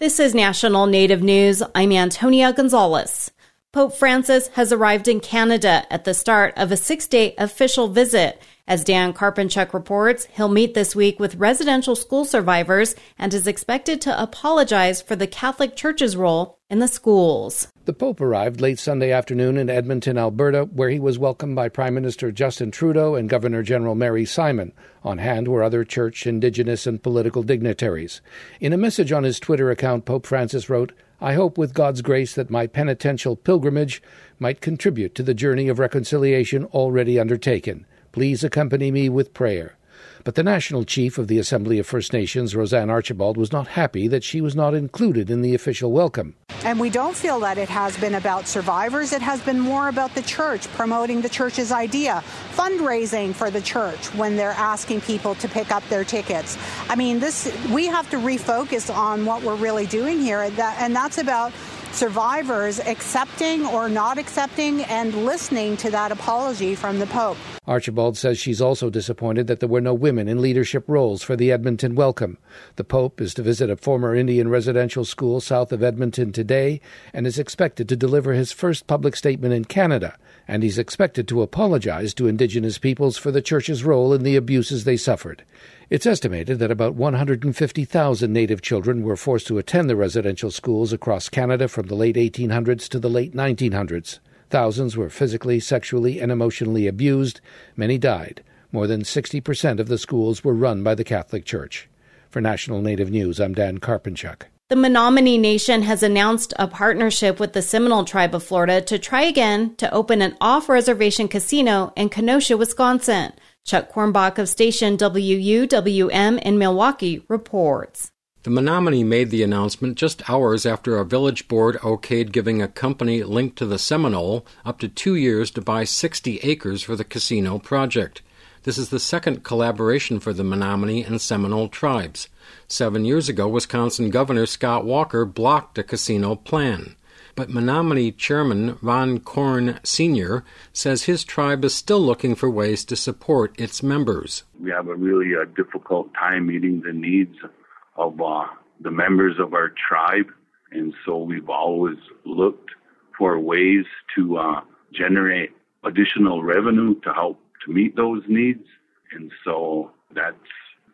This is National Native News. I'm Antonia Gonzales. Pope Francis has arrived in Canada at the start of a six day official visit. As Dan Karpenchuk reports, he'll meet this week with residential school survivors and is expected to apologize for the Catholic Church's role in the schools. The Pope arrived late Sunday afternoon in Edmonton, Alberta, where he was welcomed by Prime Minister Justin Trudeau and Governor General Mary Simon. On hand were other church, indigenous, and political dignitaries. In a message on his Twitter account, Pope Francis wrote, I hope with God's grace that my penitential pilgrimage might contribute to the journey of reconciliation already undertaken. Please accompany me with prayer. But the national chief of the Assembly of First Nations, Roseanne Archibald, was not happy that she was not included in the official welcome. And we don't feel that it has been about survivors. It has been more about the church, promoting the church's idea, fundraising for the church when they're asking people to pick up their tickets. I mean, this we have to refocus on what we're really doing here, and that's about survivors accepting or not accepting and listening to that apology from the Pope. Archibald says she's also disappointed that there were no women in leadership roles for the Edmonton welcome. The Pope is to visit a former Indian residential school south of Edmonton today and is expected to deliver his first public statement in Canada, and he's expected to apologize to Indigenous peoples for the Church's role in the abuses they suffered. It's estimated that about 150,000 Native children were forced to attend the residential schools across Canada from the late 1800s to the late 1900s. Thousands were physically, sexually, and emotionally abused. Many died. More than 60% of the schools were run by the Catholic Church. For National Native News, I'm Dan Karpenchuk. The Menominee Nation has announced a partnership with the Seminole Tribe of Florida to try again to open an off reservation casino in Kenosha, Wisconsin. Chuck Quirmbach of station WUWM in Milwaukee reports. The Menominee made the announcement just hours after a village board okayed giving a company linked to the Seminole up to two years to buy 60 acres for the casino project. This is the second collaboration for the Menominee and Seminole tribes. Seven years ago, Wisconsin Governor Scott Walker blocked a casino plan. But Menominee Chairman Ron Corn Sr. says his tribe is still looking for ways to support its members. We have a really uh, difficult time meeting the needs of uh, the members of our tribe. And so we've always looked for ways to uh, generate additional revenue to help to meet those needs. And so that's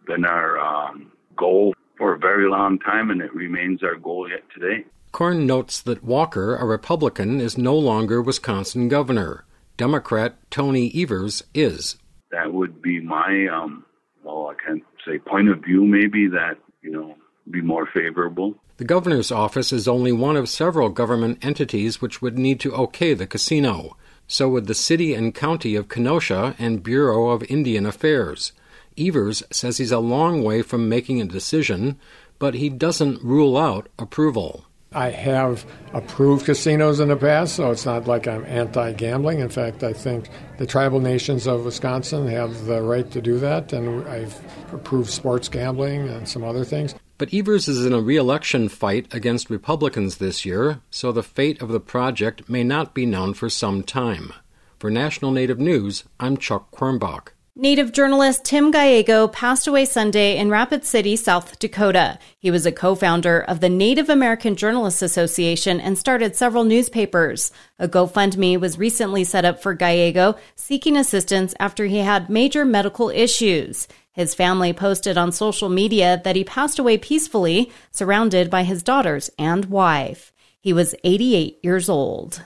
been our um, goal for a very long time, and it remains our goal yet today. Corn notes that Walker, a Republican, is no longer Wisconsin governor. Democrat Tony Evers is. That would be my, um, well, I can't say point of view, maybe that you know, be more favorable. The governor's office is only one of several government entities which would need to okay the casino. So would the city and county of Kenosha and Bureau of Indian Affairs. Evers says he's a long way from making a decision, but he doesn't rule out approval. I have approved casinos in the past, so it's not like I'm anti gambling. In fact, I think the tribal nations of Wisconsin have the right to do that, and I've approved sports gambling and some other things. But Evers is in a re election fight against Republicans this year, so the fate of the project may not be known for some time. For National Native News, I'm Chuck Quirmbach. Native journalist Tim Giago passed away Sunday in Rapid City, South Dakota. He was a co founder of the Native American Journalists Association and started several newspapers. A GoFundMe was recently set up for Giago, seeking assistance after he had major medical issues. His family posted on social media that he passed away peacefully, surrounded by his daughters and wife. He was 88 years old.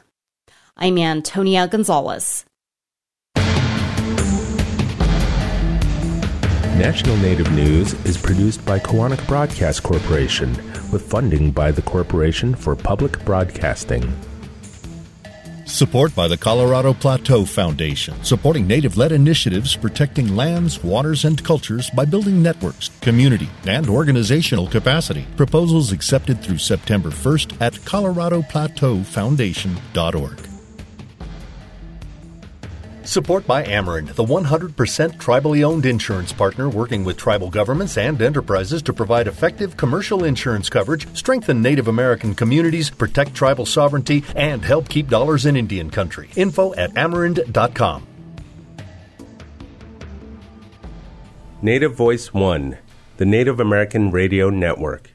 I'm Antonia Gonzales. National Native News is produced by Koahnic Broadcast Corporation with funding by the Corporation for Public Broadcasting. Support by the Colorado Plateau Foundation, supporting native led initiatives protecting lands, waters, and cultures by building networks, community, and organizational capacity. Proposals accepted through September 1st at coloradoplateaufoundation.org. Support by Amerind, the 100% tribally owned insurance partner working with tribal governments and enterprises to provide effective commercial insurance coverage, strengthen Native American communities, protect tribal sovereignty, and help keep dollars in Indian country. Info at Amerind.com. Native Voice One, the Native American Radio Network.